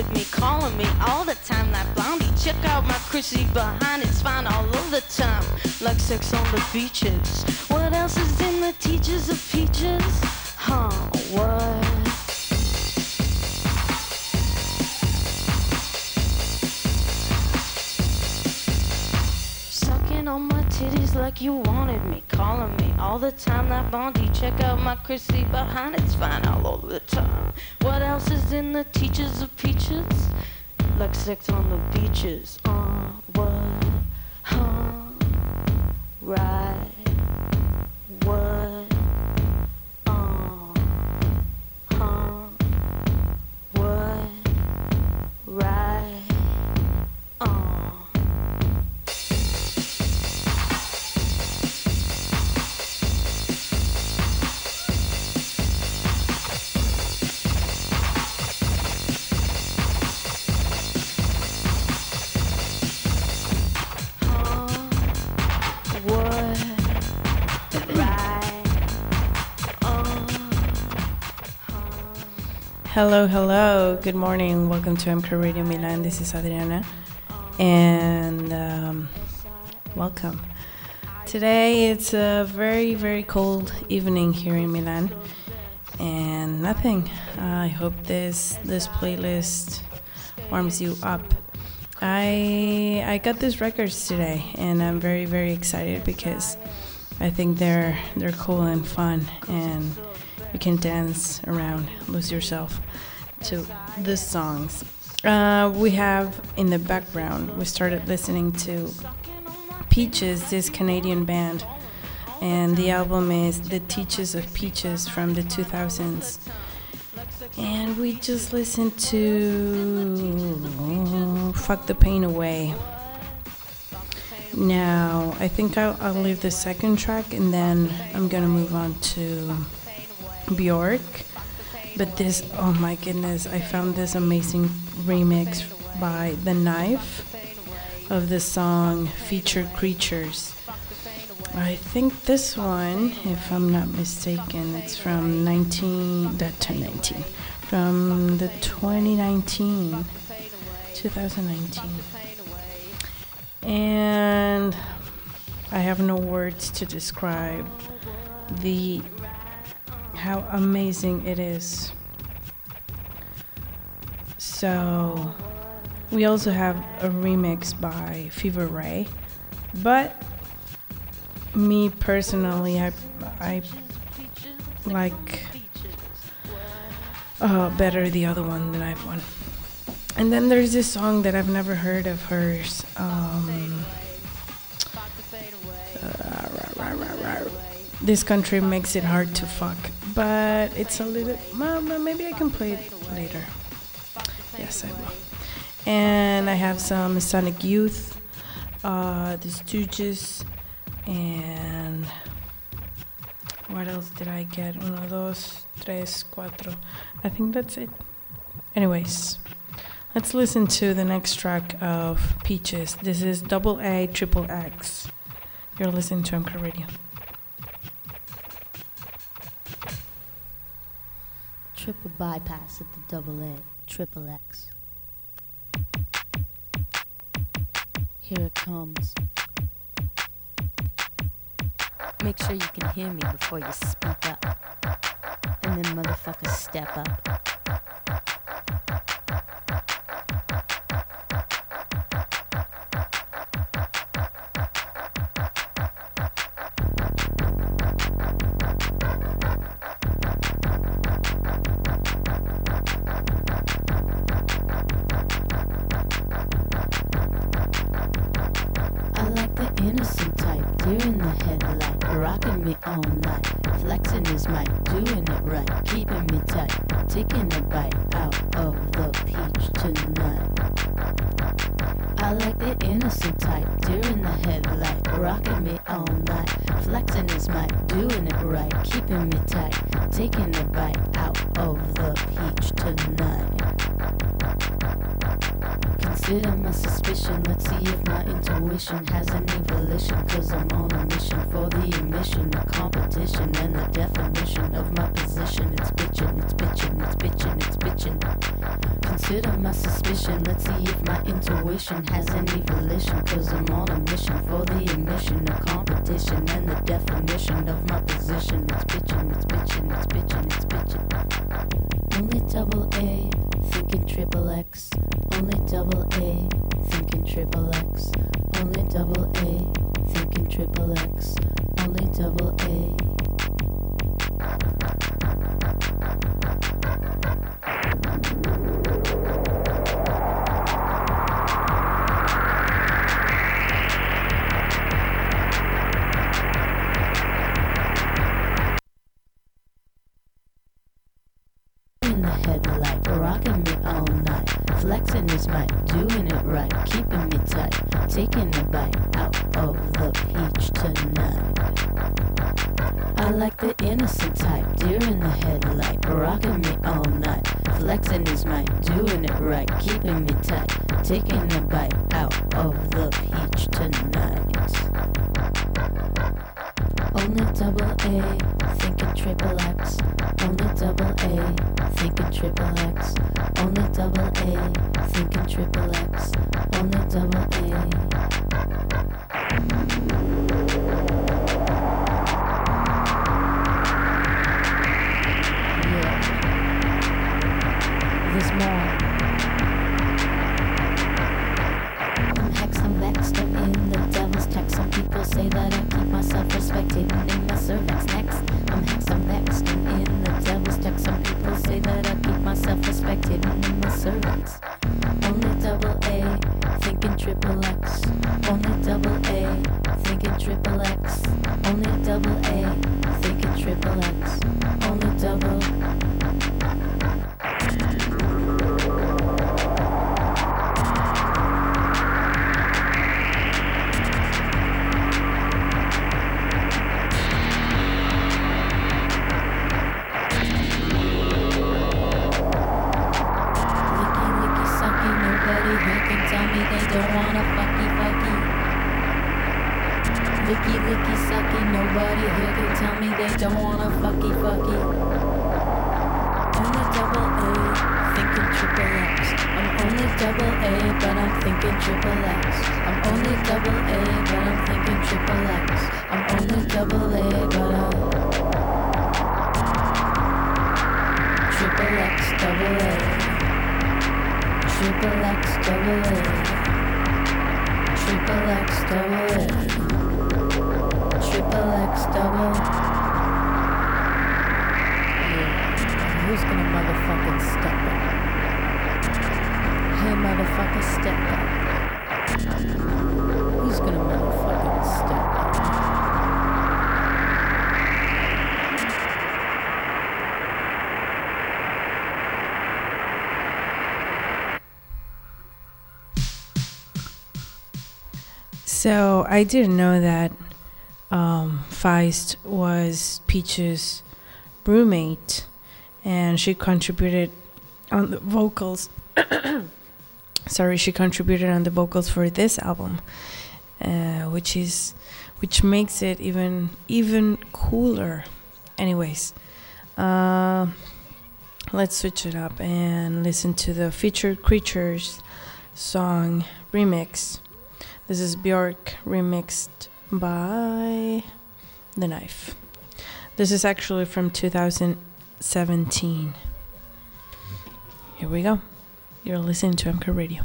wanted me, calling me all the time That blondie. Check out my Chrissy behind, it's fine all of the time, like sex on the beaches. What else is in the teaches of peaches? Huh, what? Sucking on my titties like you wanted me, calling me all the time that Bondi. Check out my Chrissy behind, it's fine all over the time. What else is in the teaches of peaches? Like sex on the beaches. Uh, what? Huh? Right. Hello, hello. Good morning. Welcome to MK Radio Milan. This is Adriana, and um, welcome. Today it's a very, very cold evening here in Milan, and nothing. I hope this this playlist warms you up. I I got these records today, and I'm very, very excited because I think they're they're cool and fun and you can dance around, lose yourself to the songs. Uh, we have in the background, we started listening to Peaches, this Canadian band, and the album is The Teaches of Peaches from the 2000s. And we just listened to Fuck the Pain Away. Now, I think I'll, I'll leave the second track and then I'm gonna move on to Bjork. But this, oh my goodness, I found this amazing remix by The Knife of the song Features Creatures. I think this one, if I'm not mistaken, it's from 19, that 2019, from the 2019, 2019. And I have no words to describe the how amazing it is. So, we also have a remix by Fever Ray, but me personally, I I like uh, better the other one than I've won. And then there's this song that I've never heard of hers. Um, uh, this country makes it hard to fuck, but it's a little. Well, maybe I can play it later. Yes, I will. And I have some Sonic Youth, uh, the Stooges, and what else did I get? Uno, dos, tres, cuatro. I think that's it. Anyways, let's listen to the next track of Peaches. This is Double A Triple X. You're listening to MK Radio. Triple bypass at the double A, triple X. Here it comes. Make sure you can hear me before you speak up. And then motherfuckers step up. Taking a bite out of the peach tonight. I like the innocent type, deer in the headlight, rocking me all night. Flexing is my doing it right, keeping me tight, taking a bite out of the peach tonight. Consider my suspicion. Let's see if my intuition has any volition. Cause I'm on a mission for the emission, the competition, and the definition of my position. Bitchin'. Consider my suspicion. Let's see if my intuition has any volition. Cause I'm on a mission for the emission, of competition, and the definition of my position. It's bitchin', it's bitchin', it's bitchin', it's bitchin'. Only double A, thinking triple X. Only double A, thinking triple X. Only double A, thinking triple X. Only double A. Triple X double A. Triple X double A. Triple X double. Yeah. Who's gonna motherfucking step up? Hey, motherfucker, step up. Who's gonna I didn't know that um, Feist was Peaches' roommate, and she contributed on the vocals. Sorry, she contributed on the vocals for this album, uh, which is which makes it even even cooler. Anyways, uh, let's switch it up and listen to the features creatures song remix. This is Bjork remixed by The Knife. This is actually from 2017. Here we go. You're listening to MK Radio.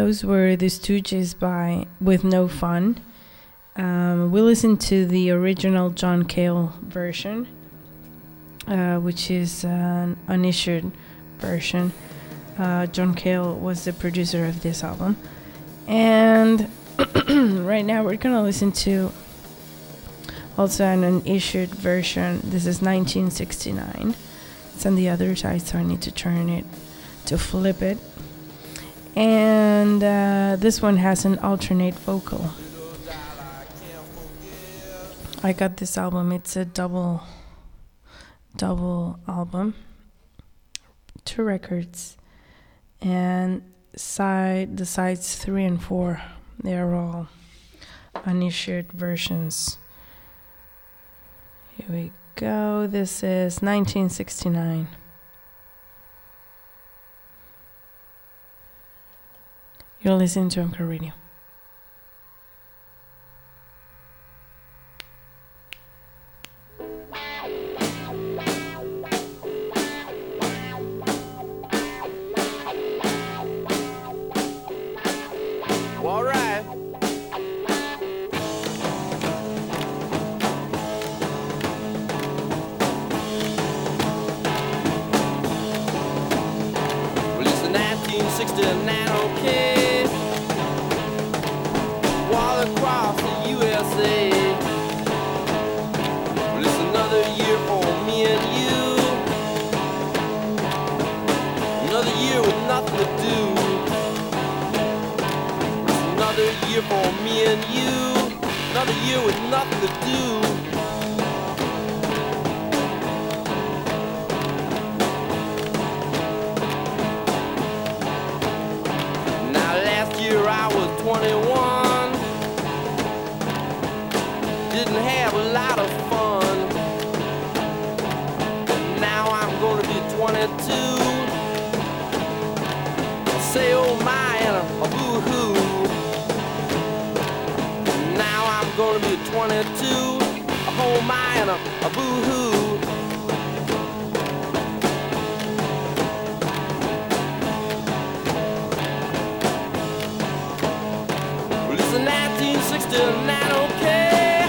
Those were the Stooges by with no fun. Um, we listened to the original John Cale version, uh, which is an unissued version. Uh, John Cale was the producer of this album, and right now we're gonna listen to also an unissued version. This is 1969. It's on the other side, so I need to turn it to flip it. And uh, this one has an alternate vocal. I got this album. It's a double double album. Two records. And side the sides 3 and 4 they're all unissued versions. Here we go. This is 1969. You're listening to MK Radio. For me and you. Another year with nothing to do. 22. A whole my and a, a boo hoo. Well, it's a 1969, okay.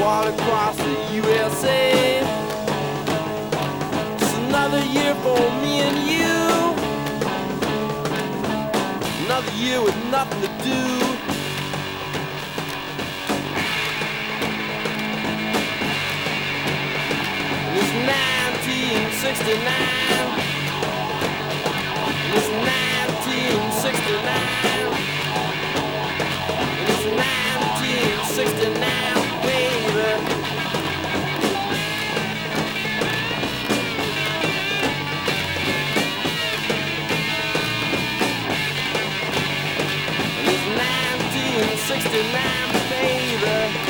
All across the USA. Just another year for me and you. Another year with nothing to do. 1969. And It's 1969. And It's 1969, baby.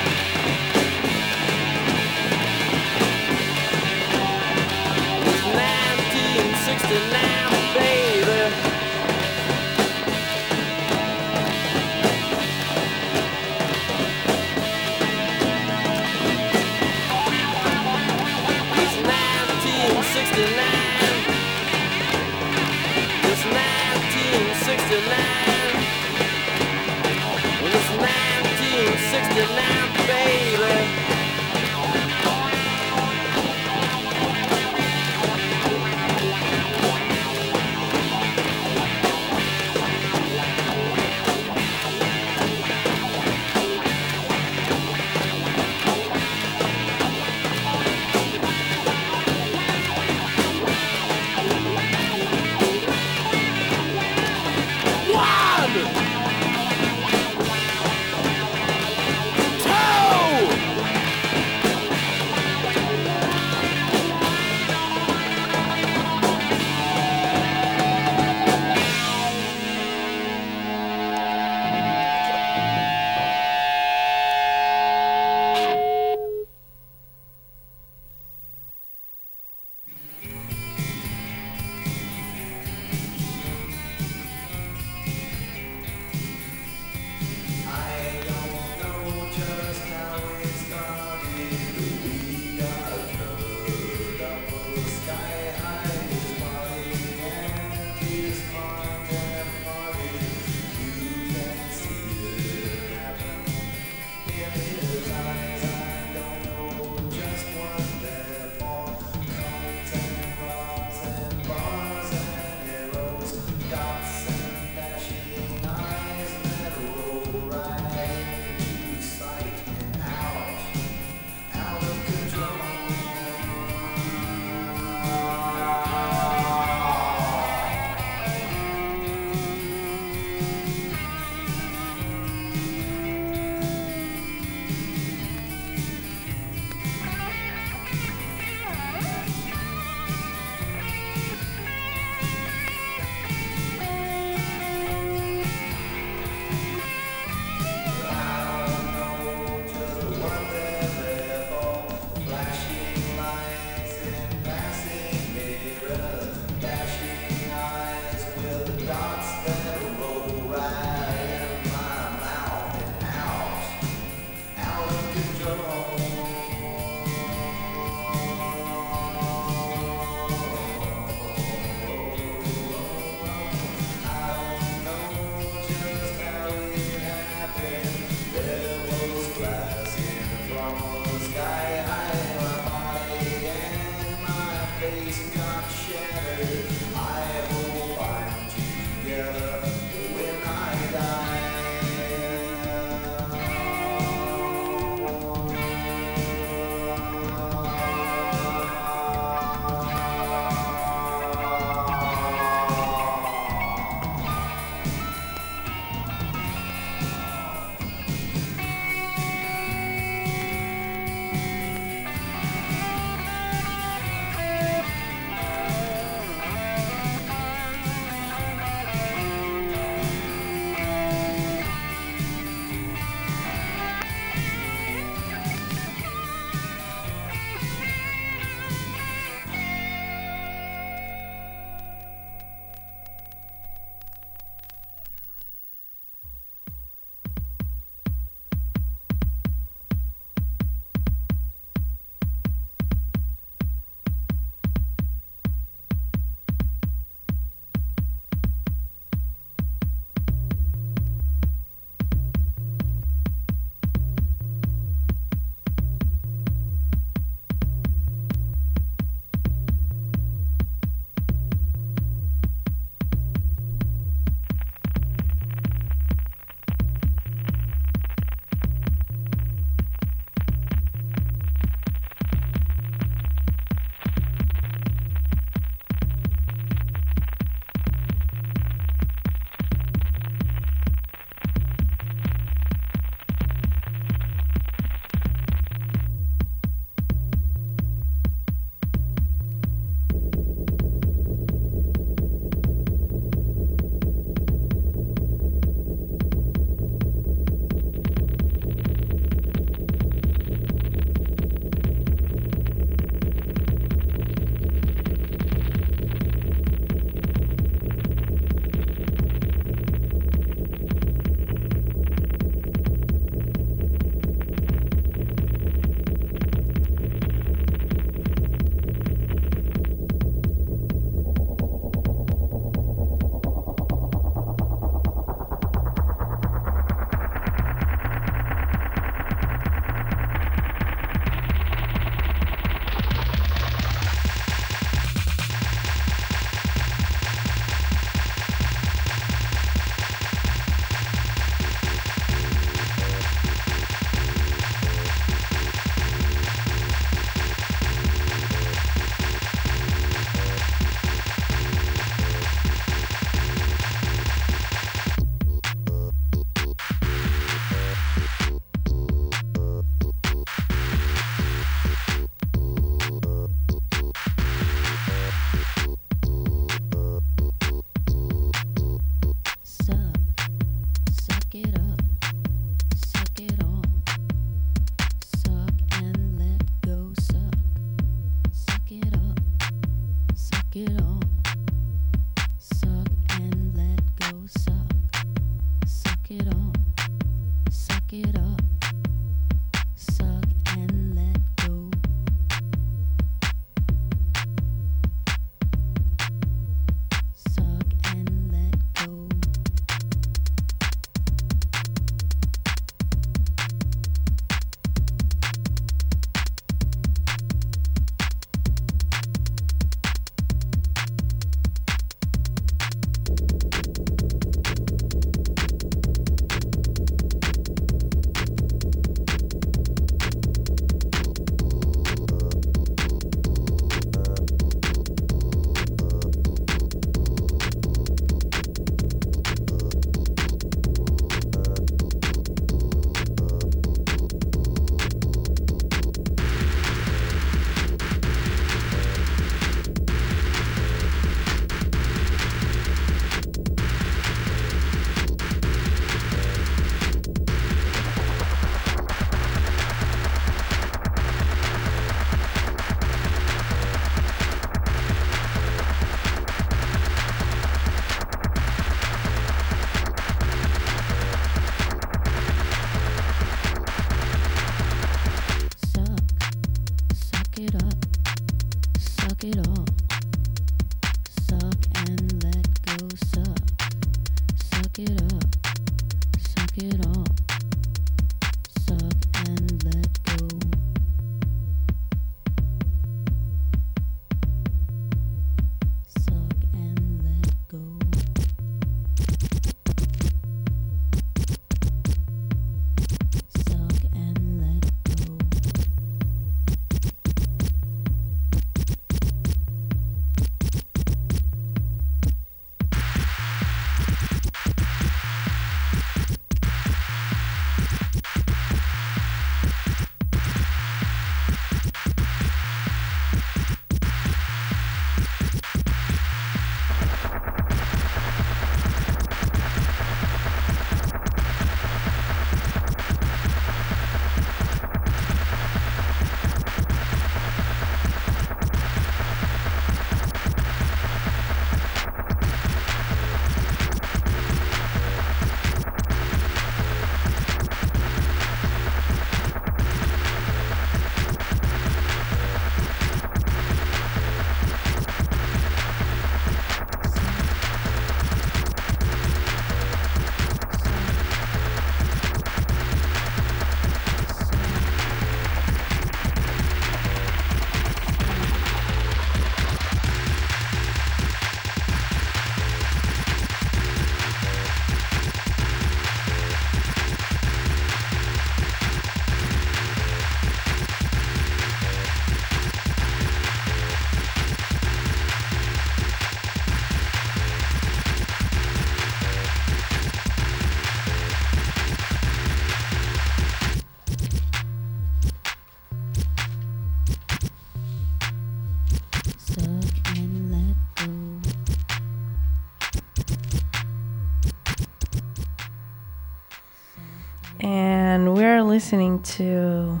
Listening to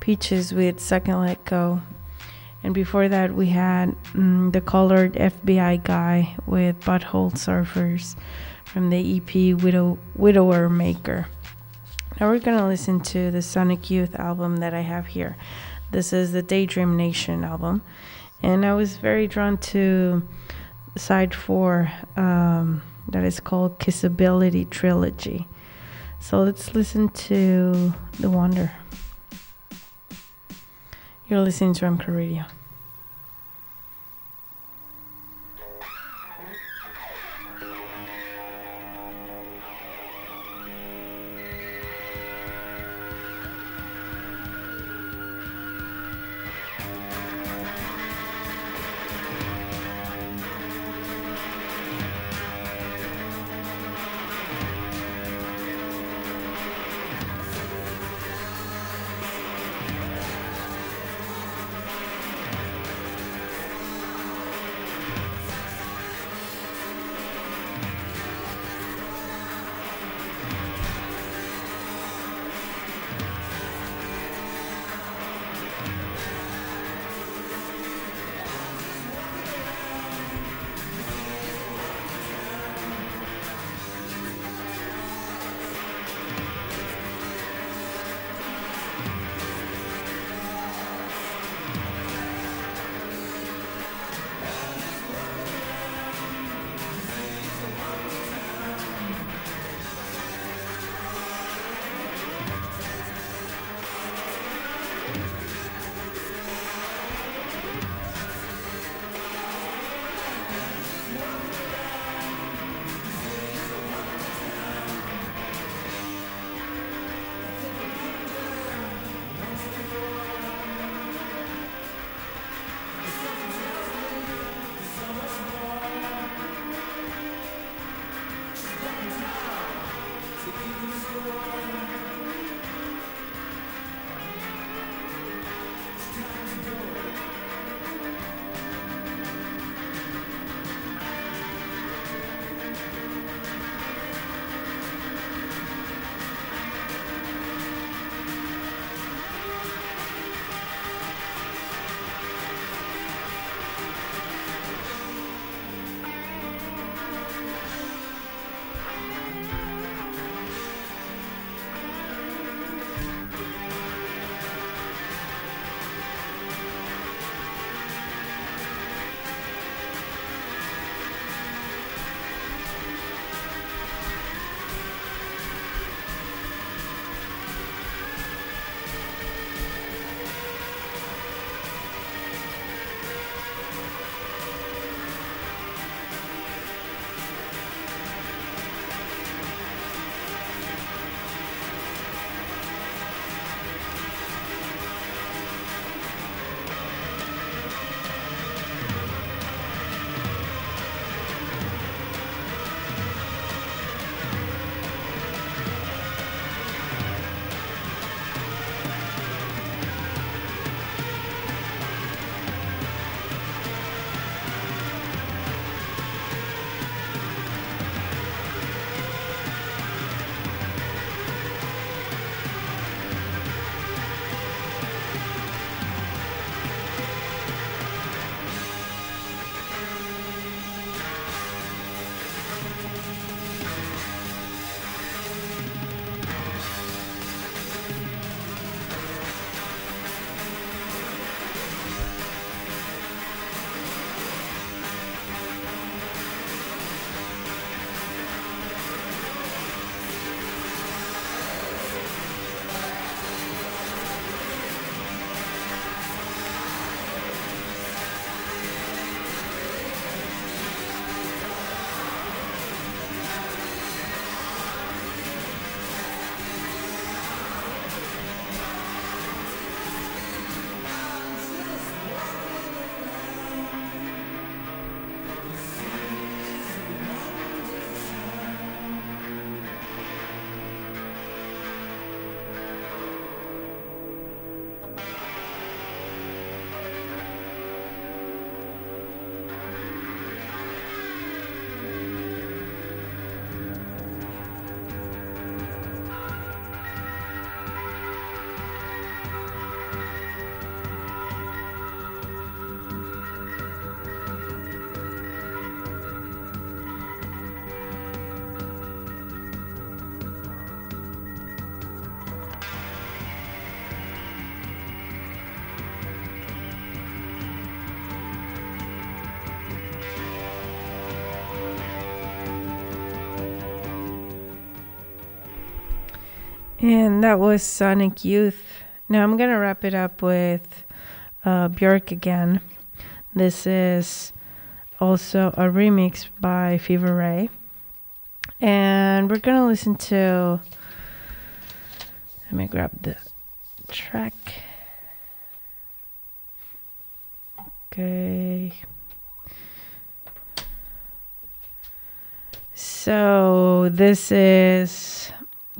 Peaches with Second Let Go. And before that, we had mm, the colored FBI guy with Butthole Surfers from the EP Widow, Widower Maker. Now we're gonna listen to the Sonic Youth album that I have here. This is the Daydream Nation album, and I was very drawn to side four um, that is called Kissability Trilogy. So let's listen to The Wonder. You're listening to M Crow Radio. And that was Sonic Youth. Now I'm gonna wrap it up with uh, Björk again. This is also a remix by Fever Ray. And we're gonna listen to. Let me grab the track. Okay. So this is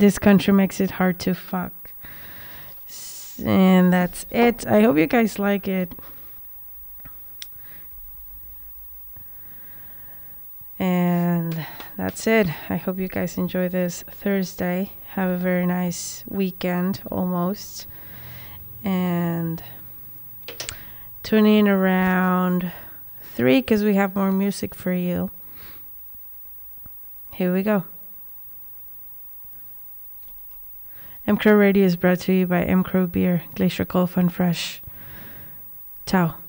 this country makes it hard to fuck. And that's it. I hope you guys like it. And that's it. I hope you guys enjoy this Thursday. Have a very nice weekend almost. And tune in around 3 because we have more music for you. Here we go. M Crow Radio is brought to you by M Crow Beer, Glacier Cold Fun Fresh. Ciao.